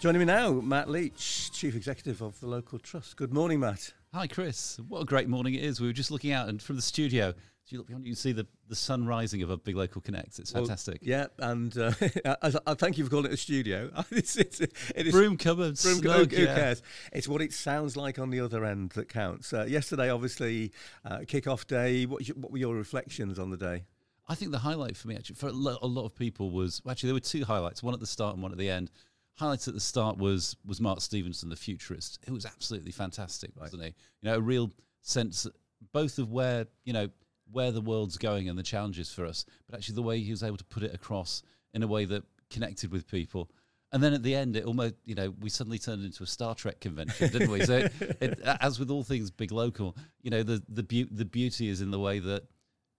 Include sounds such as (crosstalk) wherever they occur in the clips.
Joining me now, Matt Leach, Chief Executive of the local trust. Good morning, Matt. Hi, Chris. What a great morning it is. We were just looking out and from the studio. So you look behind you, you see the, the sun rising above Big Local Connect. It's fantastic. Well, yeah, and uh, (laughs) I, I, thank you for calling it a studio. (laughs) it's, it's, it is, room cupboards. Room, snug, who, who cares? It's what it sounds like on the other end that counts. Uh, yesterday, obviously, uh, kick-off day. What, what were your reflections on the day? I think the highlight for me, actually, for a lot of people was well, actually there were two highlights, one at the start and one at the end highlights at the start was was Mark Stevenson, the futurist, who was absolutely fantastic, wasn't he? You know, a real sense both of where you know where the world's going and the challenges for us, but actually the way he was able to put it across in a way that connected with people. And then at the end, it almost, you know, we suddenly turned into a Star Trek convention, didn't we? So, it, (laughs) it, as with all things big local, you know, the the, be- the beauty is in the way that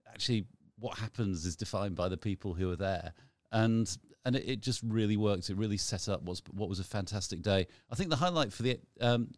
actually what happens is defined by the people who are there, and and it, it, just really worked. It really set up what's what was a fantastic day. I think the highlight for the um,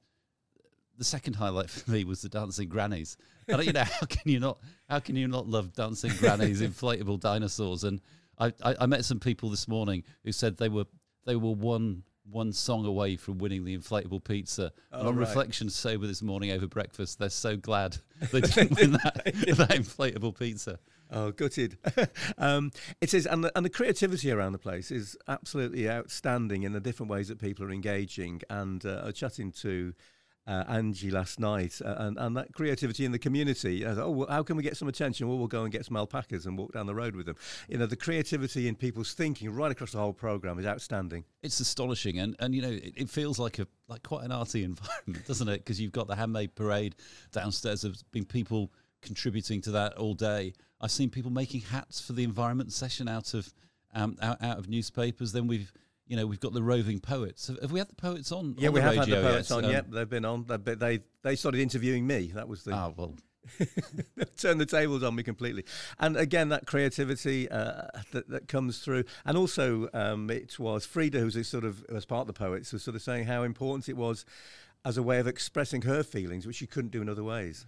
the second highlight for me was the dancing grannies. And you know, (laughs) how can you not how can you not love dancing grannies, (laughs) inflatable dinosaurs? And I, I, I met some people this morning who said they were they were one one song away from winning the inflatable pizza. Oh, and on right. reflection, sober this morning over breakfast, they're so glad (laughs) they didn't win that, that inflatable pizza. Oh, gutted. (laughs) um, it says, and the, and the creativity around the place is absolutely outstanding in the different ways that people are engaging. And uh, I was chatting to uh, Angie last night, uh, and, and that creativity in the community. oh, well, how can we get some attention? Well, we'll go and get some alpacas and walk down the road with them. You know, the creativity in people's thinking right across the whole program is outstanding. It's astonishing, and and you know, it, it feels like a like quite an arty (laughs) environment, doesn't it? Because you've got the handmade parade downstairs. There's been people contributing to that all day. I've seen people making hats for the environment session out of um, out, out of newspapers. Then we've you know we've got the roving poets. Have, have we had the poets on? Yeah, on we have had the poets yet? on. Um, yep, they've been on. They they they started interviewing me. That was the. Ah well. (laughs) turn the tables on me completely, and again that creativity uh, that, that comes through, and also um, it was Frida who's a sort of as part of the poets was sort of saying how important it was as a way of expressing her feelings, which she couldn't do in other ways.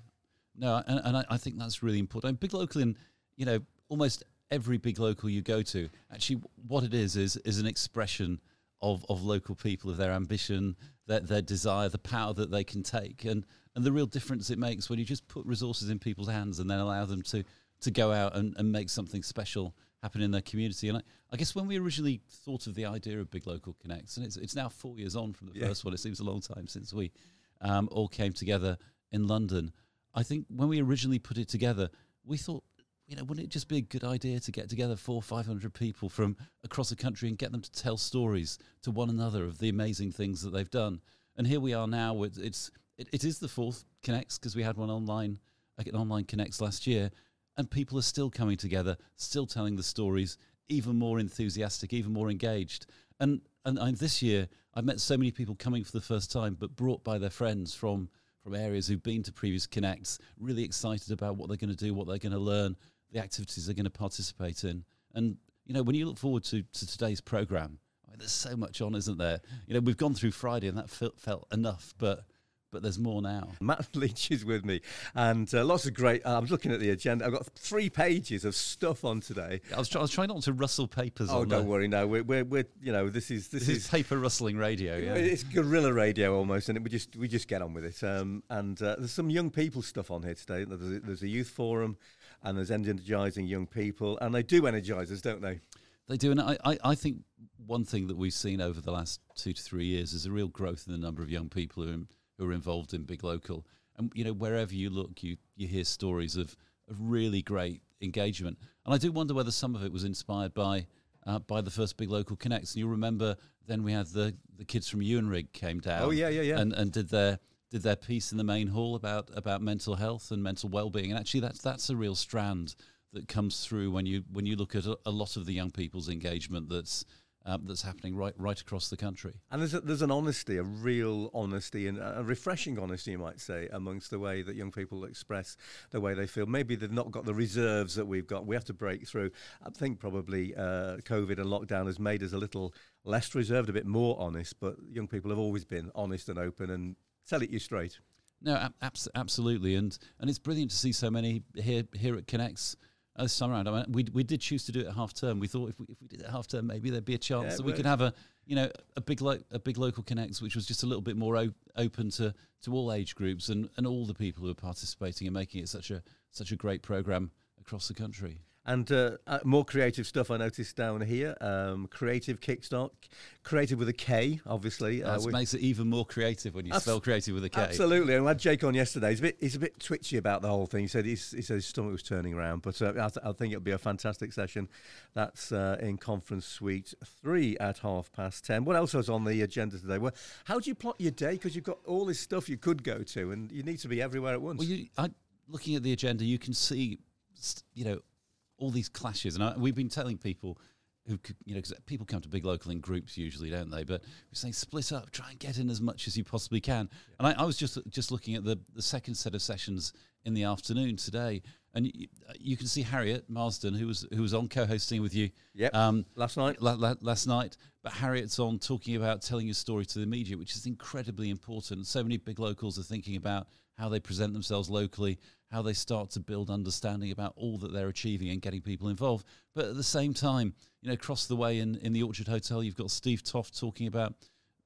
No, and, and I, I, think that's really important. I mean, big local in, you know, almost every big local you go to, actually, what it is is is an expression of of local people, of their ambition, their their desire, the power that they can take, and and the real difference it makes when you just put resources in people's hands and then allow them to to go out and, and make something special happen in their community. And I, I guess when we originally thought of the idea of Big Local Connects, and it's it's now four years on from the yeah. first one, it seems a long time since we um, all came together in London. I think when we originally put it together, we thought, you know, wouldn't it just be a good idea to get together four, five hundred people from across the country and get them to tell stories to one another of the amazing things that they've done? And here we are now. It's, it's it, it is the fourth connects because we had one online, like an online connects last year, and people are still coming together, still telling the stories, even more enthusiastic, even more engaged. And and, and this year, I've met so many people coming for the first time, but brought by their friends from from areas who've been to previous connects, really excited about what they're going to do, what they're going to learn, the activities they're going to participate in. And you know, when you look forward to, to today's program, I mean, there's so much on, isn't there? You know, we've gone through Friday and that felt, felt enough, but but there's more now. (laughs) Matt Leach is with me, and uh, lots of great. Uh, I'm looking at the agenda. I've got three pages of stuff on today. I was, try, I was trying not to rustle papers. Oh, don't the, worry. No, we're, we're, we're, you know this is this, this is, is, paper rustling radio. Yeah, it's guerrilla radio almost, and it, we just we just get on with it. Um, and uh, there's some young people stuff on here today. There's a, there's a youth forum, and there's energizing young people, and they do energize us, don't they? They do, and I, I, I think one thing that we've seen over the last two to three years is a real growth in the number of young people who who are involved in Big Local. And you know, wherever you look, you you hear stories of, of really great engagement. And I do wonder whether some of it was inspired by uh, by the first Big Local Connects. And you remember then we had the the kids from Ewanrigg came down. Oh yeah, yeah, yeah. And and did their did their piece in the main hall about about mental health and mental well-being. And actually, that's that's a real strand that comes through when you when you look at a, a lot of the young people's engagement. That's um, that's happening right right across the country. And there's a, there's an honesty, a real honesty, and a refreshing honesty, you might say, amongst the way that young people express the way they feel. Maybe they've not got the reserves that we've got. We have to break through. I think probably uh, COVID and lockdown has made us a little less reserved, a bit more honest. But young people have always been honest and open and tell it you straight. No, ab- absolutely, and and it's brilliant to see so many here here at Connects uh, this time around. I mean, we we did choose to do it at half term. We thought if we, if we did it at half term, maybe there'd be a chance Yeah, that we could have a you know a big lo- a big local connects, which was just a little bit more open to to all age groups and and all the people who are participating and making it such a such a great program across the country. And uh, uh, more creative stuff I noticed down here. Um, creative Kickstart, creative with a K, obviously. Uh, That we- makes it even more creative when you spell creative with a K. Absolutely, and we had Jake on yesterday. He's a bit, he's a bit twitchy about the whole thing. He said he's, he said his stomach was turning around, but uh, I, th- I think it'll be a fantastic session. That's uh, in conference suite three at half past ten. What else was on the agenda today? Well, how do you plot your day? Because you've got all this stuff you could go to, and you need to be everywhere at once. Well, you, I, looking at the agenda, you can see, you know, all these clashes, and I, we've been telling people who, could, you know, because people come to big local in groups usually, don't they? But we're saying split up, try and get in as much as you possibly can. And I, I was just just looking at the the second set of sessions in the afternoon today, and you, you can see Harriet Marsden, who was who was on co-hosting with you. Yep. Um, Last night, la- la- last night. But Harriet's on talking about telling your story to the media, which is incredibly important. So many big locals are thinking about how they present themselves locally, how they start to build understanding about all that they're achieving and getting people involved. But at the same time, you know, across the way in, in the Orchard Hotel, you've got Steve Toft talking about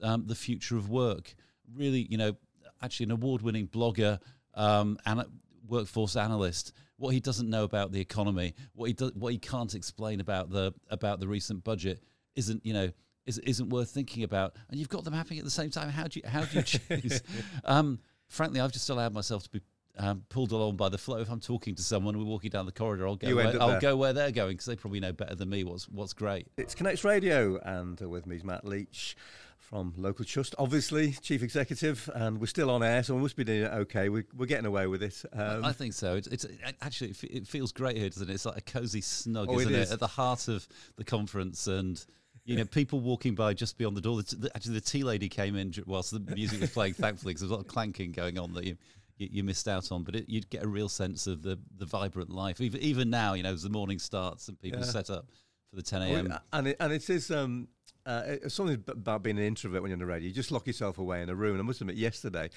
um, the future of work. Really, you know, actually an award-winning blogger, um, and workforce analyst. What he doesn't know about the economy, what he does, what he can't explain about the about the recent budget, isn't you know is, isn't worth thinking about. And you've got them happening at the same time. How do you how do you (laughs) choose? um, frankly, I've just allowed myself to be. Um, pulled along by the flow. If I'm talking to someone, we're walking down the corridor. I'll go. You Where, I'll there. go where they're going because they probably know better than me what's what's great. it's Connects Radio, and uh, with me is Matt Leach from Local Trust, obviously chief executive, and we're still on air, so we must be doing it okay. We're, we're getting away with it. Um, I think so. It's, it's actually it, fe- it feels great here, doesn't it? It's like a cozy snug, Oh, it isn't it, is. At the heart of the conference, and you know, people walking by just beyond the door. The, t- the, actually, the tea lady came in whilst the music was playing. thankfully, because there was a lot of clanking going on that you. You, you missed out on, but it, you'd get a real sense of the, the vibrant life. Even even now, you know, as the morning starts and people Yeah. set up for the 10 Well, a.m. and it, and it is um, uh, something about being an introvert when you're on the radio. You just lock yourself away in a room. And I must admit, yesterday,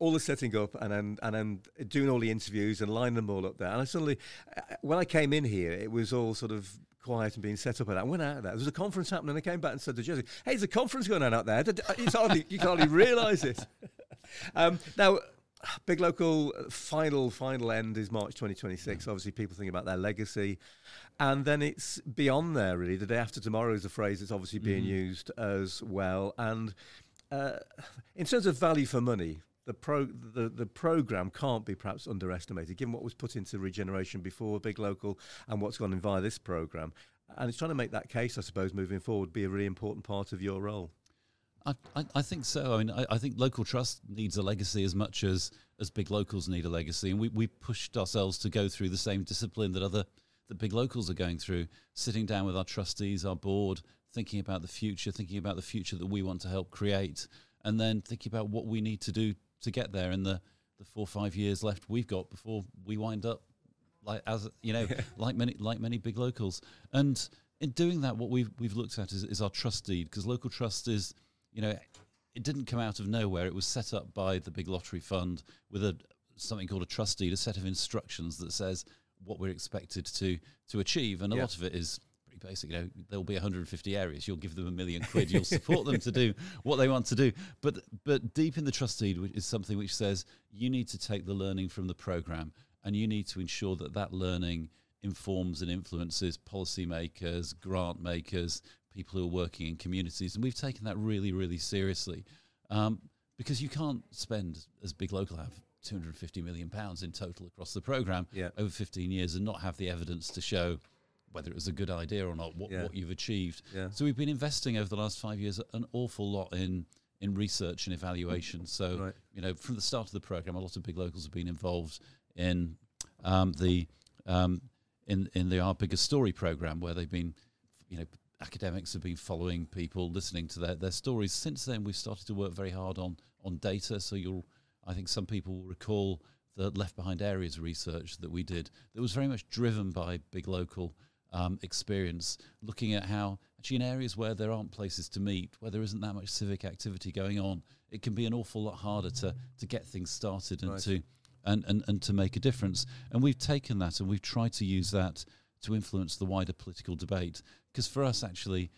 all the setting up and then and then doing all the interviews and lining them all up there. And I suddenly, uh, when I came in here, it was all sort of quiet and being set up. And I went out there. There was a conference happening. I came back and said to Jesse, "Hey, there's a conference going on out there." It's hardly you can hardly realise it. (laughs) Um, now. Big local uh, final final end is March 2026. Obviously, people think about their legacy, and then it's beyond there. Really, the day after tomorrow is a phrase that's obviously being used as well. And uh, in terms of value for money, the pro the, the program can't be perhaps underestimated, given what was put into regeneration before Big Local and what's gone in via this program. And it's trying to make that case, I suppose, moving forward, be a really important part of your role. I, I, think so. I mean, I, I think local trust needs a legacy as much as as big locals need a legacy, and we we pushed ourselves to go through the same discipline that other that big locals are going through. Sitting down with our trustees, our board, thinking about the future, thinking about the future that we want to help create, and then thinking about what we need to do to get there in the the four or five years left we've got before we wind up like as you know (laughs) like many like many big locals. And in doing that what we've we've looked at is, is our trust deed because local trust is you know it didn't come out of nowhere. It was set up by the big lottery fund with a something called a trust deed a set of instructions that says what we're expected to to achieve. And a Yeah. lot of it is pretty basic you know there'll be 150 areas. You'll give them a million quid. You'll support them to do (laughs) what they want to do. But but deep in the trust deed which is something which says you need to take the learning from the program and you need to ensure that that learning informs and influences policymakers, grant makers, people who are working in communities, and we've taken that really, really seriously, um, because you can't spend as big local have 250 million pounds in total across the program Yeah. over 15 years and not have the evidence to show whether it was a good idea or not, what, Yeah. what you've achieved. Yeah. So we've been investing over the last five years an awful lot in in research and evaluation. So Right. you know, from the start of the program, a lot of big locals have been involved in um, the um, in in the Our Bigger Story program, where they've been, you know, academics have been following people, listening to their, their stories. Since then, we've started to work very hard on on data. So you'll, I think, some people will recall the Left Behind Areas research that we did. That was very much driven by big local um, experience, looking at how actually in areas where there aren't places to meet, where there isn't that much civic activity going on, it can be an awful lot harder to to get things started and Right. to and, and, and to make a difference. And we've taken that and we've tried to use that to influence the wider political debate. Because for us, actually,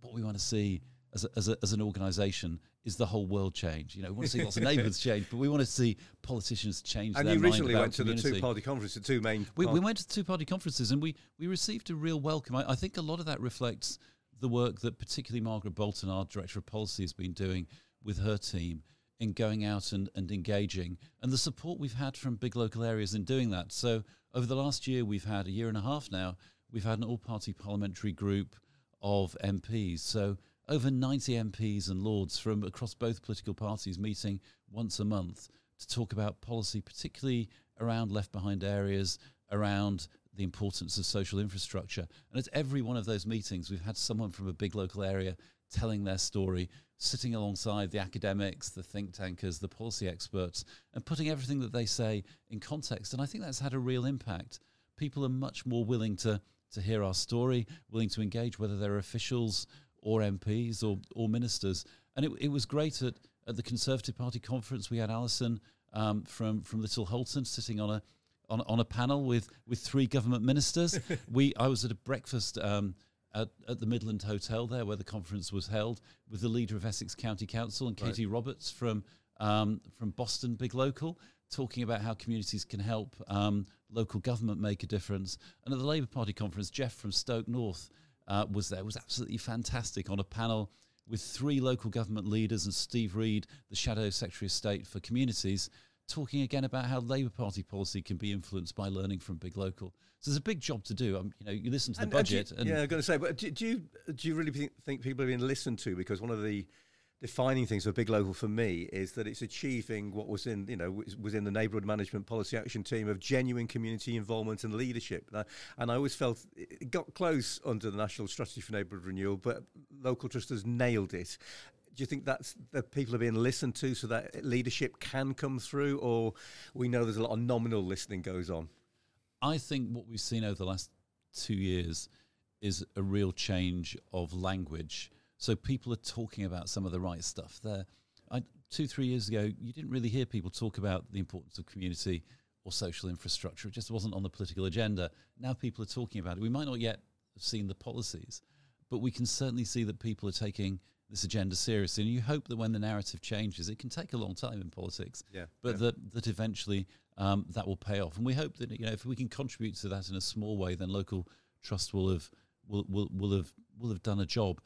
what we want to see as, a, as, a, as an organisation is the whole world change. You know, we want to see lots of (laughs) neighbourhoods change, but we want to see politicians change. And you recently went to the two-party conference, the two main. We, we went to two party conferences and we, we received a real welcome. I, I think a lot of that reflects the work that particularly Margaret Bolton, our Director of Policy, has been doing with her team in going out and, and engaging and the support we've had from big local areas in doing that. So over the last year, we've had a year and a half now, we've had an all party parliamentary group of MPs. So over 90 MPs and Lords from across both political parties meeting once a month to talk about policy, particularly around left behind areas, around the importance of social infrastructure. And at every one of those meetings, we've had someone from a big local area telling their story, sitting alongside the academics, the think tankers, the policy experts, and putting everything that they say in context. And I think that's had a real impact. People are much more willing to, to hear our story, willing to engage, whether they're officials or MPs or, or ministers. And it, it was great at, at the Conservative Party conference. We had Alison um, from, from Little Hulton sitting on a on, on a panel with, with three government ministers. (laughs) we I was at a breakfast um, at, at the Midland Hotel there where the conference was held with the leader of Essex County Council and Katie Roberts from um, from Boston Big Local talking about how communities can help um, local government make a difference. And at the Labour Party conference, Jeff from Stoke North uh, was there. was absolutely fantastic on a panel with three local government leaders and Steve Reed, the Shadow Secretary of State for Communities, talking again about how Labour Party policy can be influenced by learning from big local. So there's a big job to do. Um, you know, you listen to the And- and you- budget, and, yeah, I'm going to say, but do, do you do you really think, think people are being listened to? Because one of the defining things for big local for me is that it's achieving what was in you know was- in the neighbourhood management policy action team of genuine community involvement and leadership. And I, always felt it got close under the national strategy for neighbourhood renewal, but local trustees nailed it. Do you think that's that people are being listened to so that leadership can come through, or we know there's a lot of nominal listening goes on? I think what we've seen over the last two years is a real change of language. So people are talking about some of the right stuff there. I, two, three years ago, you didn't really hear people talk about the importance of community or social infrastructure. It just wasn't on the political agenda. Now people are talking about it. We might not yet have seen the policies, but we can certainly see that people are taking this agenda seriously. And you hope that when the narrative changes, it can take a long time in politics, Yeah, but yeah. that that eventually um, that will pay off. And we hope that you know if we can contribute to that in a small way, then local trust will have will will, will have will have done a job.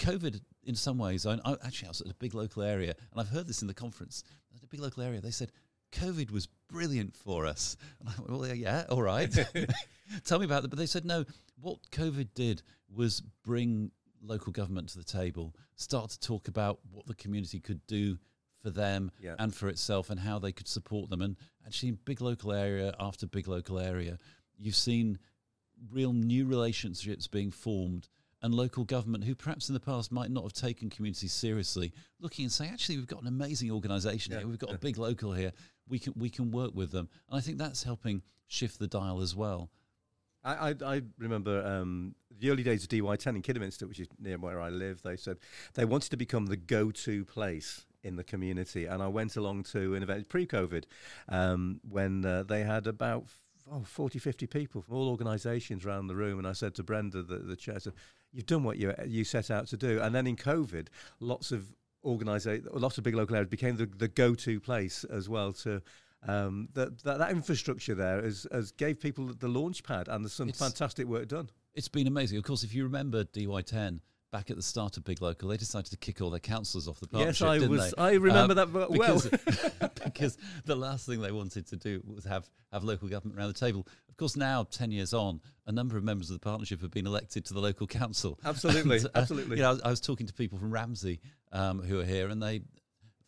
COVID, in some ways, I, I actually I was at a big local area, and I've heard this in the conference. At a big local area, they said COVID was brilliant for us. And I went, well, yeah, yeah, all right. (laughs) Tell me about that. But they said no. What COVID did was bring local government to the table, start to talk about what the community could do for them Yeah. and for itself, and how they could support them. And actually, in big local area after big local area, you've seen real new relationships being formed and local government who perhaps in the past might not have taken communities seriously looking and saying actually we've got an amazing organization Yeah, here we've got yeah. a big local here. We can we can work with them. And i think that's helping shift the dial as well. I, I, I remember um, the early days of DY10 in Kidderminster, which is near where I live. They said they wanted to become the go-to place in the community, and I went along to an event pre-COVID um, when uh, they had about oh, 40, 50 people from all organisations around the room, and I said to Brenda, the, the chair, I said, "You've done what you you set out to do." And then in COVID, lots of organisa- lots of big local areas became the, the go-to place as well to um, that, that that infrastructure there has, has gave people the launch pad and there's some It's- fantastic work done. it's been amazing of course if you remember dy10 back at the start of big local they decided to kick all their councillors off the partnership. Yes, I was. they? I remember Um, that well. because, (laughs) (laughs) because the last thing they wanted to do was have, have local government around the table. Of course, now, 10 years on, a number of members of the partnership have been elected to the local council. (laughs) Absolutely, And, uh, absolutely. You know, I was, I was talking to people from Ramsey um, who are here, and they,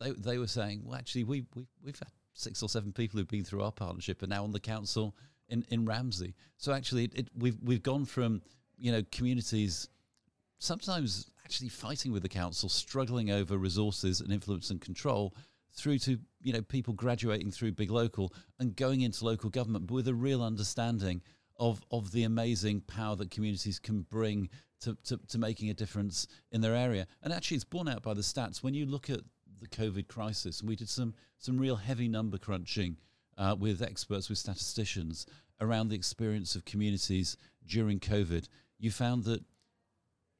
they they were saying, well, actually, we, we, we've had six or seven people who've been through our partnership are now on the council in, in Ramsey. So actually, it, we've, we've gone from, you know, communities sometimes actually fighting with the council, struggling over resources and influence and control, through to you know people graduating through big local and going into local government, but with a real understanding of of the amazing power that communities can bring to, to, to making a difference in their area. And actually, it's borne out by the stats when you look at the COVID crisis. And we did some some real heavy number crunching uh, with experts, with statisticians around the experience of communities during COVID. You found that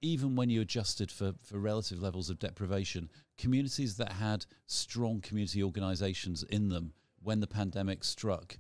even when you adjusted for, for relative levels of deprivation, communities that had strong community organisations in them when the pandemic struck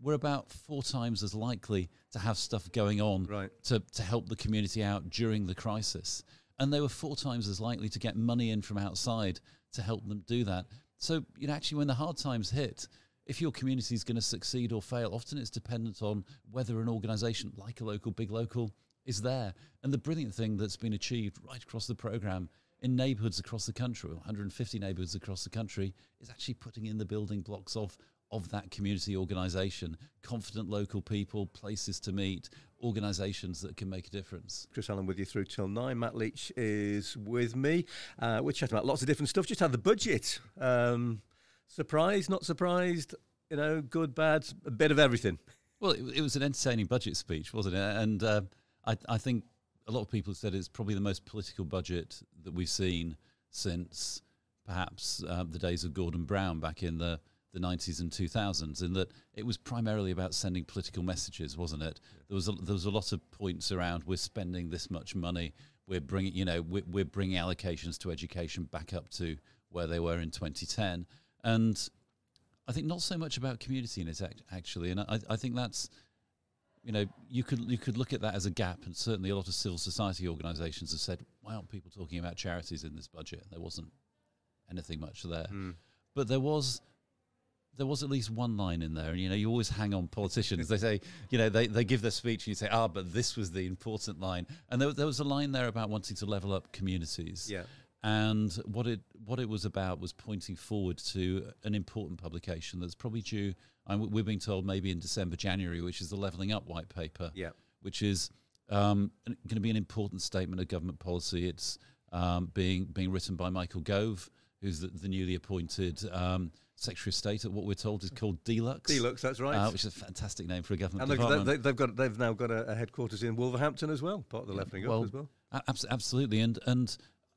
were about four times as likely to have stuff going on right. to, to help the community out during the crisis. And they were four times as likely to get money in from outside to help them do that. So, you know, actually, when the hard times hit, if your community is going to succeed or fail, often it's dependent on whether an organisation like a local, big local, is there. And the brilliant thing that's been achieved right across the programme in neighbourhoods across the country, 150 neighbourhoods across the country, is actually putting in the building blocks of of that community organisation, confident local people, places to meet, organisations that can make a difference. Chris Allen with you through till nine. Matt Leach is with me. Uh, we're chatting about lots of different stuff. Just had the budget. Um, surprised, not surprised, you know, good, bad, a bit of everything. Well, it, it was an entertaining budget speech, wasn't it? And uh, I, I think a lot of people said it's probably the most political budget that we've seen since perhaps uh, the days of Gordon Brown back in the the 90s and 2000s in that it was primarily about sending political messages wasn't it? Yeah. there was a, there was a lot of points around we're spending this much money we're bringing you know we're, we're bringing allocations to education back up to where they were in 2010 and I think not so much about community in it actually. And I, I think that's you know you could you could look at that as a gap and certainly a lot of civil society organizations have said why aren't people talking about charities in this budget there wasn't anything much there mm. but there was there was at least one line in there, and you know, you always hang on politicians. they say, you know, they, they give their speech, and you say, ah, but this was the important line. And there, there was a line there about wanting to level up communities. Yeah. And what it what it was about was pointing forward to an important publication that's probably due. I'm, we're being told maybe in December, January, which is the Levelling Up White Paper. Yeah. Which is um, going to be an important statement of government policy. It's um, being being written by Michael Gove, who's the, the newly appointed. Um, Secretary of State at what we're told is called DLUX. DLUX, that's right. Uh, which is a fantastic name for a government and department. They, have got they've now got a, a, headquarters in Wolverhampton as well, part of the Levelling well, Up as well. Ab- absolutely, and and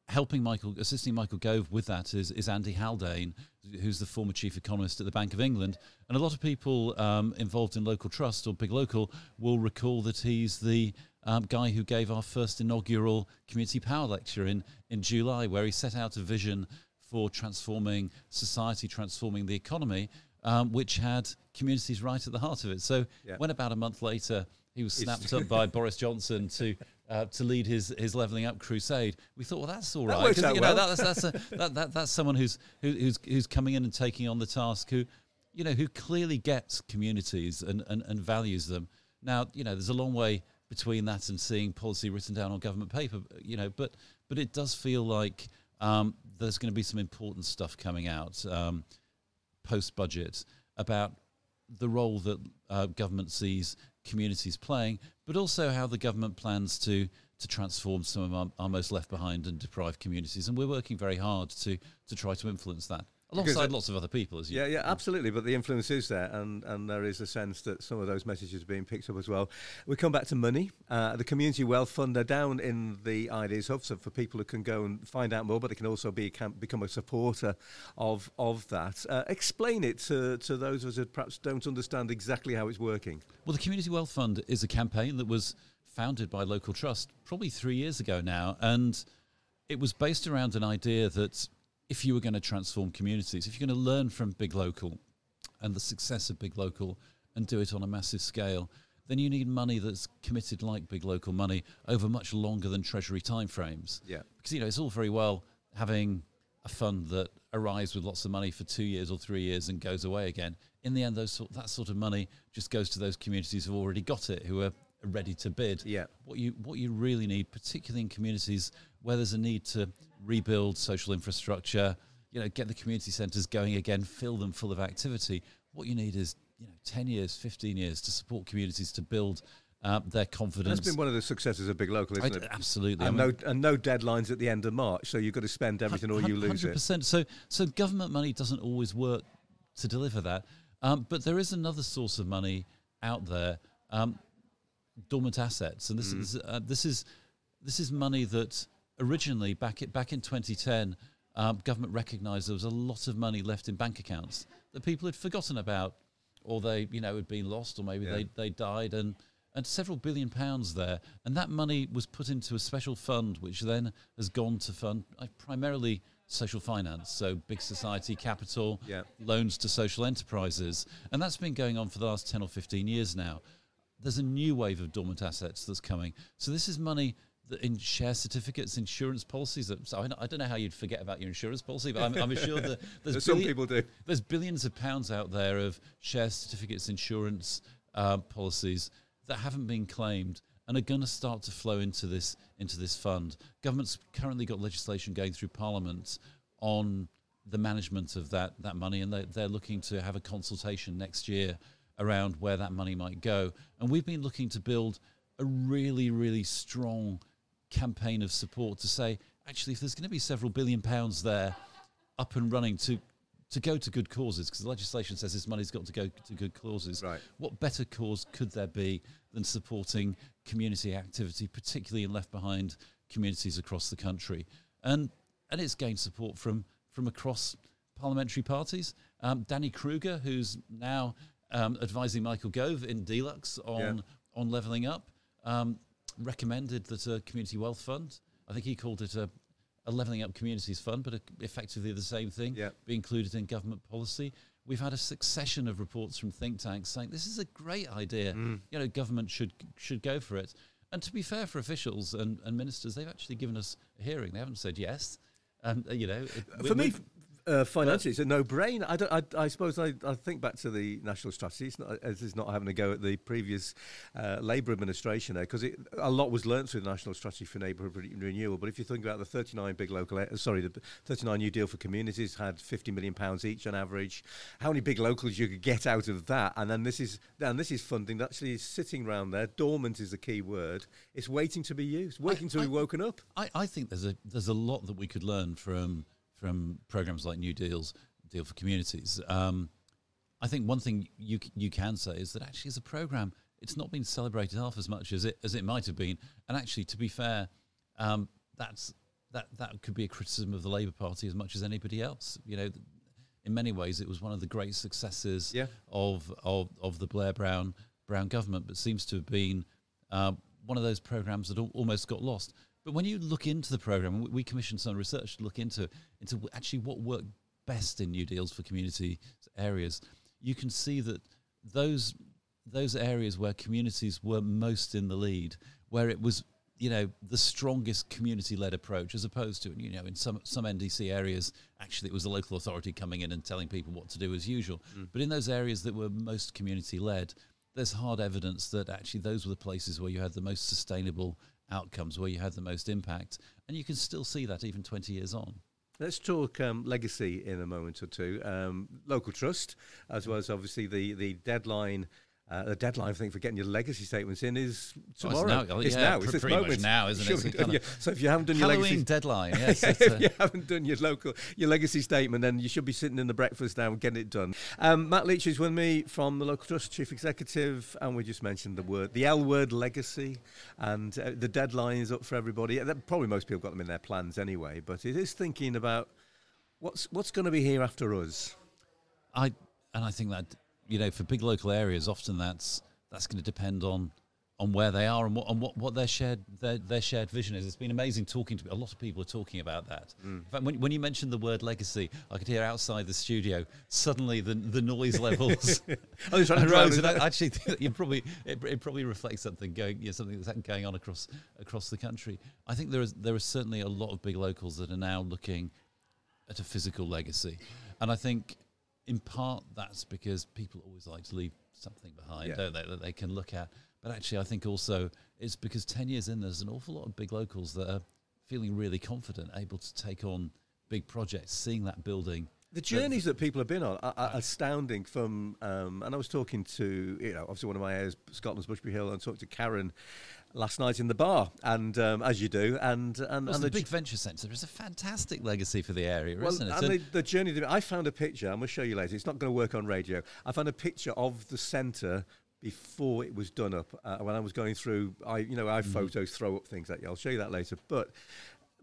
helping Michael, assisting Michael Gove with that is is Andy Haldane, who's the former chief economist at the Bank of England, and a lot of people um, involved in local trust or big local will recall that he's the um, guy who gave our first inaugural community power lecture in in July, where he set out a vision for transforming society, transforming the economy, um, which had communities right at the heart of it. So yeah. when about a month later he was snapped (laughs) up by Boris Johnson to uh, to lead his his levelling up crusade, we thought, well, that's all right. That works out you know, well. that's that's, a, (laughs) that, that, that's someone who's who, who's who's coming in and taking on the task, who you know who clearly gets communities and, and, and values them. Now, you know, there's a long way between that and seeing policy written down on government paper, you know, but but it does feel like um, there's going to be some important stuff coming out um, post budget about the role that uh, government sees communities playing, but also how the government plans to to transform some of our, our most left behind and deprived communities. And we're working very hard to to try to influence that alongside lots of other people as you yeah yeah absolutely but the influence is there and and there is a sense that some of those messages are being picked up as well. We come back to money. Uh, the community wealth fund are down in the ideas hub so for people who can go and find out more but they can also be can become a supporter of of that. Uh, explain it to to those of us who perhaps don't understand exactly how it's working. Well the community wealth fund is a campaign that was founded by local trust probably 3 years ago now and it was based around an idea that if you were going to transform communities, if you're going to learn from Big Local and the success of Big Local and do it on a massive scale, then you need money that's committed like Big Local money over much longer than Treasury timeframes. Yeah. Because, you know, it's all very well having a fund that arrives with lots of money for two years or three years and goes away again. In the end, those that sort of money just goes to those communities who've already got it, who are ready to bid. Yeah. What you what you really need, particularly in communities where there's a need to rebuild social infrastructure, you know, get the community centres going again, fill them full of activity. What you need is you know 10 years, 15 years to support communities to build uh, their confidence. That's been one of the successes of Big Local, isn't it? Absolutely. And, I mean, no, and no deadlines at the end of March, so you've got to spend everything or you lose 100%. it. So, so government money doesn't always work to deliver that. Um, but there is another source of money out there, um, dormant assets, and this mm. is uh, this is this is money that originally back back in 2010, um, government recognised there was a lot of money left in bank accounts that people had forgotten about, or they, you know, had been lost, or maybe Yeah. they, they died, and and several billion pounds there, and that money was put into a special fund, which then has gone to fund uh, primarily social finance, so big society capital, Yeah. loans to social enterprises, and that's been going on for the last ten or fifteen years now. There's a new wave of dormant assets that's coming. So this is money in share certificates, insurance policies. That, so I, I don't know how you'd forget about your insurance policy, but I'm, I'm sure that (laughs) there's Some billion- people do. there's billions of pounds out there of share certificates, insurance uh, policies that haven't been claimed and are going to start to flow into this into this fund. Government's currently got legislation going through Parliament on the management of that that money, and they, they're looking to have a consultation next year around where that money might go. And we've been looking to build a really, really strong campaign of support to say, actually, if there's going to be several billion pounds there up and running to to go to good causes, because the legislation says this money's got to go to good causes. Right. What better cause could there be than supporting community activity, particularly in left behind communities across the country? And and it's gained support from from across parliamentary parties. Um, Danny Kruger, who's now um, advising Michael Gove in Deluxe on on levelling up, um, recommended that a community wealth fund. I think he called it a, a levelling up communities fund, but a, effectively the same thing. Yeah. Be included in government policy. We've had a succession of reports from think tanks saying this is a great idea. Mm. You know, government should should go for it. And to be fair for officials and, and ministers, they've actually given us a hearing. They haven't said yes. And uh, you know, it- For me, uh, financially, it's a no-brainer. I, don't, I, I suppose I, I think back to the national strategy. It's not, as is not having a go at the previous uh, Labour administration there, because a lot was learnt through the national strategy for neighbourhood renewal. But if you think about the 39 big local, a- sorry, the 39 New Deal for communities had 50 million pounds each on average. How many big locals you could get out of that? And then this is, and this is funding that actually is sitting around there. Dormant is the key word. It's waiting to be used, waiting to be woken up. I, I think there's a there's a lot that we could learn from from programs like New Deals, Deal for Communities. Um, I think one thing you you can say is that actually as a program, it's not been celebrated half as much as it as it might have been. And actually, to be fair, um, that's that that could be a criticism of the Labour Party as much as anybody else. You know, in many ways, it was one of the great successes Yeah. of, of of the Blair Brown Brown government, but seems to have been uh, one of those programs that al- almost got lost. But when you look into the program, we- commissioned some research to look into into actually what worked best in New Deals for community areas. You can see that those those areas where communities were most in the lead, where it was you know the strongest community-led approach, as opposed to you know in some some NDC areas actually it was the local authority coming in and telling people what to do as usual. Mm. But in those areas that were most community-led, there's hard evidence that actually those were the places where you had the most sustainable outcomes, where you had the most impact, and you can still see that even 20 years on. Let's talk um, legacy in a moment or two. Um, local trust, as well as obviously the the deadline. Uh, the deadline, I think, for getting your legacy statements in is Oh, it's tomorrow. now. Oh, it's yeah, now. pr- It's this pretty much now, isn't it? Should So kind of yeah. So if you haven't done your legacy, deadline. (laughs) Yes, that's, uh, if you haven't done your local your legacy statement, then you should be sitting in the breakfast now and getting it done. Um, Matt Leach is with me from the local trust chief executive, and we just mentioned the word, the L word, legacy, and uh, the deadline is up for everybody. Probably most people got them in their plans anyway, but it is thinking about what's what's going to be here after us. I and I think that you know for big local areas, often that's that's going to depend on on where they are and what and what, what their shared their, their shared vision is. It's been amazing talking to a lot of people are talking about that. Mm. In fact, when, when you mentioned the word legacy, I could hear outside the studio suddenly the the noise levels (laughs) Oh, they're trying to (laughs) drown rose. And I actually (laughs) you probably it, it probably reflects something going you know, something that's going on across across the country. I think there is there is certainly a lot of big locals that are now looking at a physical legacy, and I think in part that's because people always like to leave something behind, Yeah. don't they, that they can look at. But actually, I think also it's because ten years in, there's an awful lot of big locals that are feeling really confident, able to take on big projects, seeing that building. The journeys that people have been on are, are astounding. From um, and I was talking to you know obviously one of my areas, Scotland's Bushbury Hill, and talked to Karen last night in the bar, and um, as you do, and and, Plus, and the the big venture centre is a fantastic legacy for the area, Well, isn't it? and And- the, the journey. that- I found a picture. I'm going to show you later. It's not going to work on radio. I found a picture of the centre before it was done up. Uh, when I was going through, I you know, I Mm-hmm. photos throw up things at you. I'll show you that later. But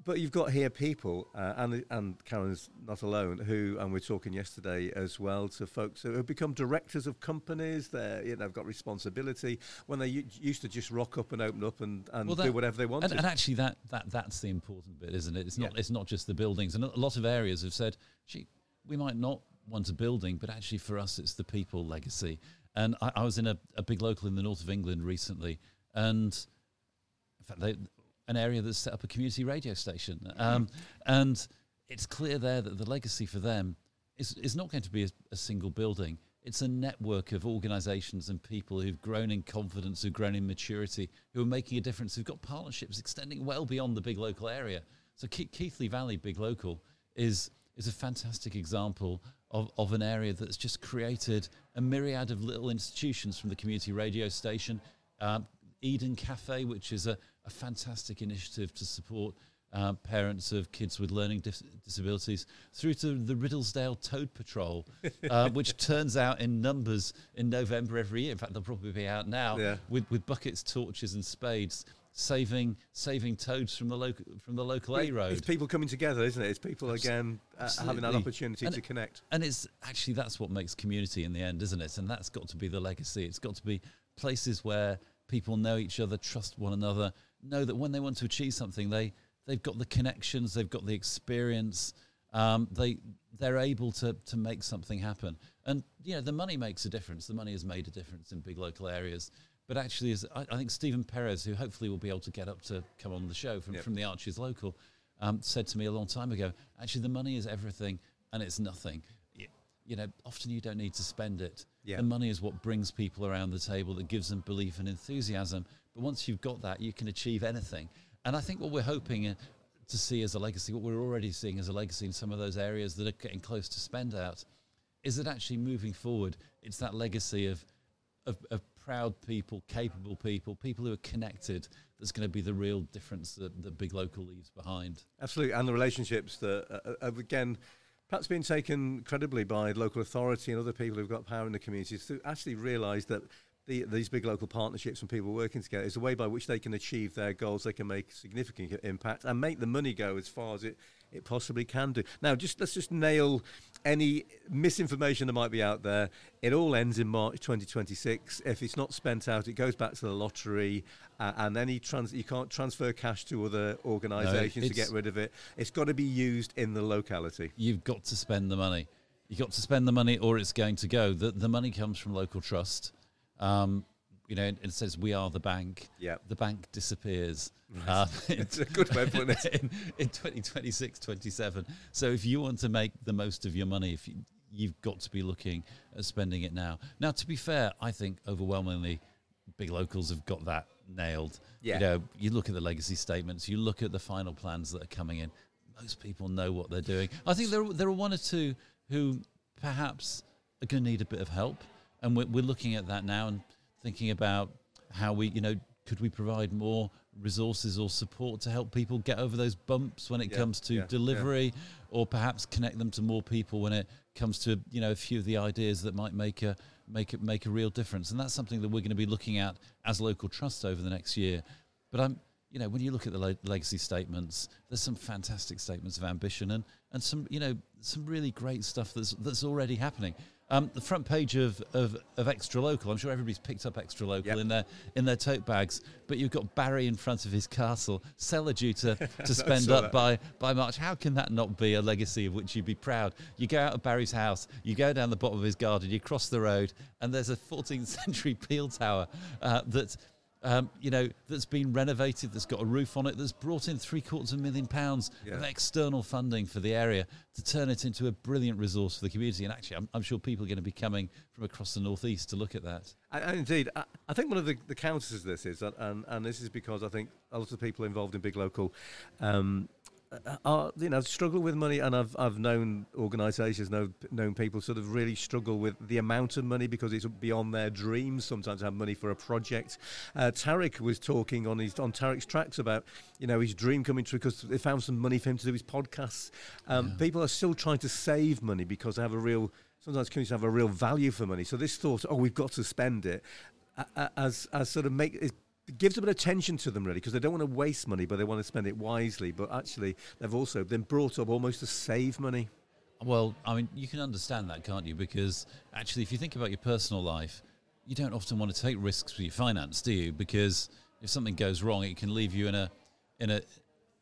but you've got here people, uh, and and Karen's not alone. Who and we are talking yesterday as well to folks who have become directors of companies. They you know have got responsibility when they u- used to just rock up and open up and, and well, that, do whatever they wanted. And, and, actually, that that that's the important bit, isn't it? It's not yeah. it's not just the buildings, and a lot of areas have said, gee, we might not want a building, but actually for us, it's the people legacy. And I, I was in a, a big local in the north of England recently, and in fact, they, an area that's set up a community radio station. Um, and it's clear there that the legacy for them is, is not going to be a, a single building. It's a network of organisations and people who've grown in confidence, who've grown in maturity, who are making a difference, who've got partnerships extending well beyond the big local area. So Ke- Keighley Valley Big Local is is a fantastic example of, of an area that's just created a myriad of little institutions from the community radio station, um, Eden Cafe, which is a, a fantastic initiative to support uh, parents of kids with learning dis- disabilities, through to the Riddlesden Toad Patrol, (laughs) uh, which turns out in numbers in November every year. In fact, they'll probably be out now yeah. with, with buckets, torches, and spades. Saving saving toads from the local from the local A road. It's people coming together, isn't it? It's people again uh, having that opportunity and to connect. And it's actually that's what makes community in the end, isn't it? And that's got to be the legacy. It's got to be places where people know each other, trust one another, know that when they want to achieve something, they they've got the connections, they've got the experience, um, they they're able to to make something happen. And you know, the money makes a difference. The money has made a difference in big local areas. But actually, as I, I think Stephen Perez, who hopefully will be able to get up to come on the show from, yep. from the Arches local, um, said to me a long time ago. Actually, the money is everything, and it's nothing. You, know, often you don't need to spend it. Yeah. The money is what brings people around the table, that gives them belief and enthusiasm. But once you've got that, you can achieve anything. And I think what we're hoping uh, to see as a legacy, what we're already seeing as a legacy in some of those areas that are getting close to spend out, is that actually moving forward, it's that legacy of, of, of proud people, capable people, people who are connected, that's going to be the real difference that, that Big Local leaves behind. Absolutely. And the relationships that, uh, uh again, perhaps been taken credibly by local authority and other people who've got power in the communities to actually realise that the, these big local partnerships and people working together is a way by which they can achieve their goals. They can make significant impact and make the money go as far as it, it possibly can do. Now, just let's just nail any misinformation that might be out there. It all ends in March 2026. If it's not spent out, it goes back to the lottery, uh, and any trans you can't transfer cash to other organisations no, to get rid of it. It's got to be used in the locality. You've got to spend the money. You've got to spend the money, or it's going to go. The the money comes from local trust. Um, you know, it says we are the bank. Yeah. The bank disappears. Um, (laughs) it's a good way of putting it. (laughs) In, in 2026, 27. So if you want to make the most of your money, if you, you've got to be looking at spending it now. Now, to be fair, I think overwhelmingly big locals have got that nailed. Yeah. You know, you look at the legacy statements, you look at the final plans that are coming in. Most people know what they're doing. I think there there are one or two who perhaps are going to need a bit of help and we're, we're looking at that now and thinking about how we, you know, could we provide more resources or support to help people get over those bumps when it yeah, comes to yeah, delivery, yeah. or perhaps connect them to more people when it comes to you know a few of the ideas that might make a make it make a real difference. And that's something that we're going to be looking at as local trust over the next year. But I'm you know when you look at the le- legacy statements, there's some fantastic statements of ambition and and some you know some really great stuff that's that's already happening. Um, the front page of, of, of, Extra Local, I'm sure everybody's picked up Extra Local yep. in their in their tote bags, but you've got Barry in front of his castle, cellar due to, (laughs) to spend up by, by March. How can that not be a legacy of which you'd be proud? You go out of Barry's house, you go down the bottom of his garden, you cross the road, and there's a 14th (laughs) century peel tower uh, that um, you know, that's been renovated, that's got a roof on it, that's brought in three quarters of a million pounds yeah. of external funding for the area to turn it into a brilliant resource for the community. And actually, I'm, I'm sure people are going to be coming from across the northeast to look at that. And, and indeed, I, I, think one of the, the counters to this is, that, and, and this is because I think a lot of people involved in big local um, are you know struggle with money, and I've I've known organisations, know known people sort of really struggle with the amount of money because it's beyond their dreams. Sometimes have money for a project. Uh, Tarek was talking on his on Tarek's tracks about you know his dream coming true because they found some money for him to do his podcasts. Um, yeah. People are still trying to save money because they have a real sometimes communities have a real value for money. So this thought, oh, we've got to spend it, as as sort of make gives a bit of attention to them really because they don't want to waste money but they want to spend it wisely. But actually they've also been brought up almost to save money. Well i mean you can understand that can't you? Because actually if you think about your personal life you don't often want to take risks with your finance do you? Because if something goes wrong it can leave you in a in a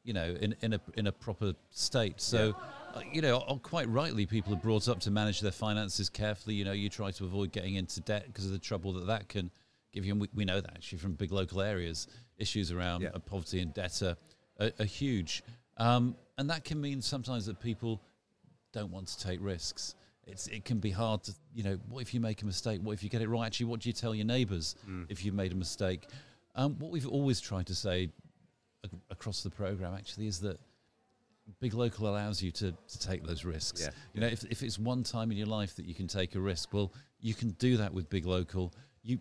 you know in, in a in a proper state. So yeah. uh, you know quite rightly people are brought up to manage their finances carefully. You know you try to avoid getting into debt because of the trouble that that can give you, and we, we know that actually from big local areas, issues around yeah. Uh, poverty and debt are, are, are huge. Um, and that can mean sometimes that people don't want to take risks. It's, it can be hard to, you know, what if you make a mistake? What if you get it right? Actually, what do you tell your neighbours mm. if you've made a mistake? Um, what we've always tried to say across the program actually is that big local allows you to, to take those risks. Yeah. You know, if, if it's one time in your life that you can take a risk, well, you can do that with big local. You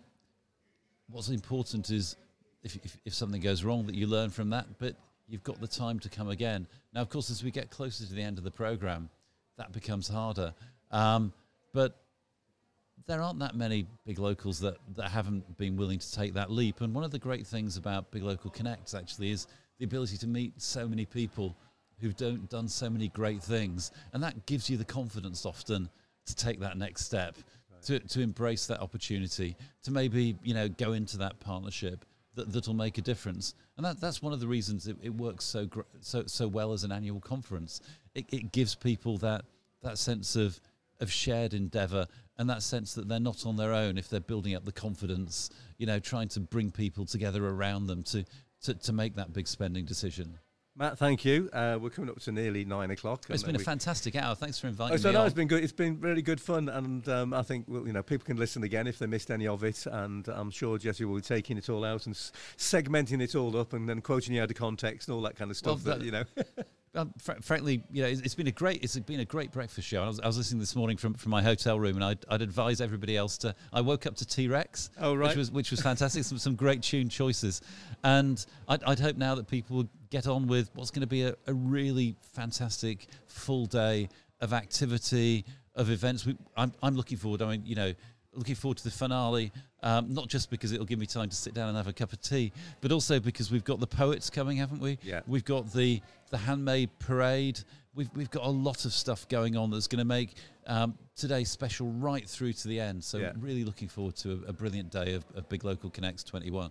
what's important is if, if, if, something goes wrong that you learn from that, but you've got the time to come again. Now, of course, as we get closer to the end of the program, that becomes harder. Um, but there aren't that many big locals that, that haven't been willing to take that leap. And one of the great things about Big Local Connects actually is the ability to meet so many people who've don't, done so many great things. And that gives you the confidence often to take that next step to, to embrace that opportunity, to maybe you know go into that partnership that that'll make a difference. And that, that's one of the reasons it, it works so gr- so so well as an annual conference. It, it gives people that that sense of of shared endeavour and that sense that they're not on their own if they're building up the confidence, you know, trying to bring people together around them to, to, to make that big spending decision. Matt, thank you. Uh, we're coming up to nearly nine o'clock. It's been a fantastic hour. Thanks for inviting oh, so me. No, it's been good. It's been really good fun, and um, I think well, you know people can listen again if they missed any of it. And I'm sure Jesse will be taking it all out and s- segmenting it all up, and then quoting you out of context and all that kind of stuff. Well, that, that, you know. (laughs) um, fr- frankly, you know, it's, it's been a great it's been a great breakfast show. I was, I was listening this morning from, from my hotel room, and I'd, I'd advise everybody else to. I woke up to T Rex, oh right, which was which was fantastic. some some great tune choices, and I'd, I'd hope now that people would get on with what's going to be a, a really fantastic full day of activity of events. We, I'm I'm looking forward. I mean, you know, looking forward to the finale, um, not just because it'll give me time to sit down and have a cup of tea, but also because we've got the poets coming, haven't we? Yeah. We've got the the handmade parade. We've we've got a lot of stuff going on that's going to make um, today special right through to the end. So yeah. really looking forward to a, a brilliant day of, of Big Local Connects 21.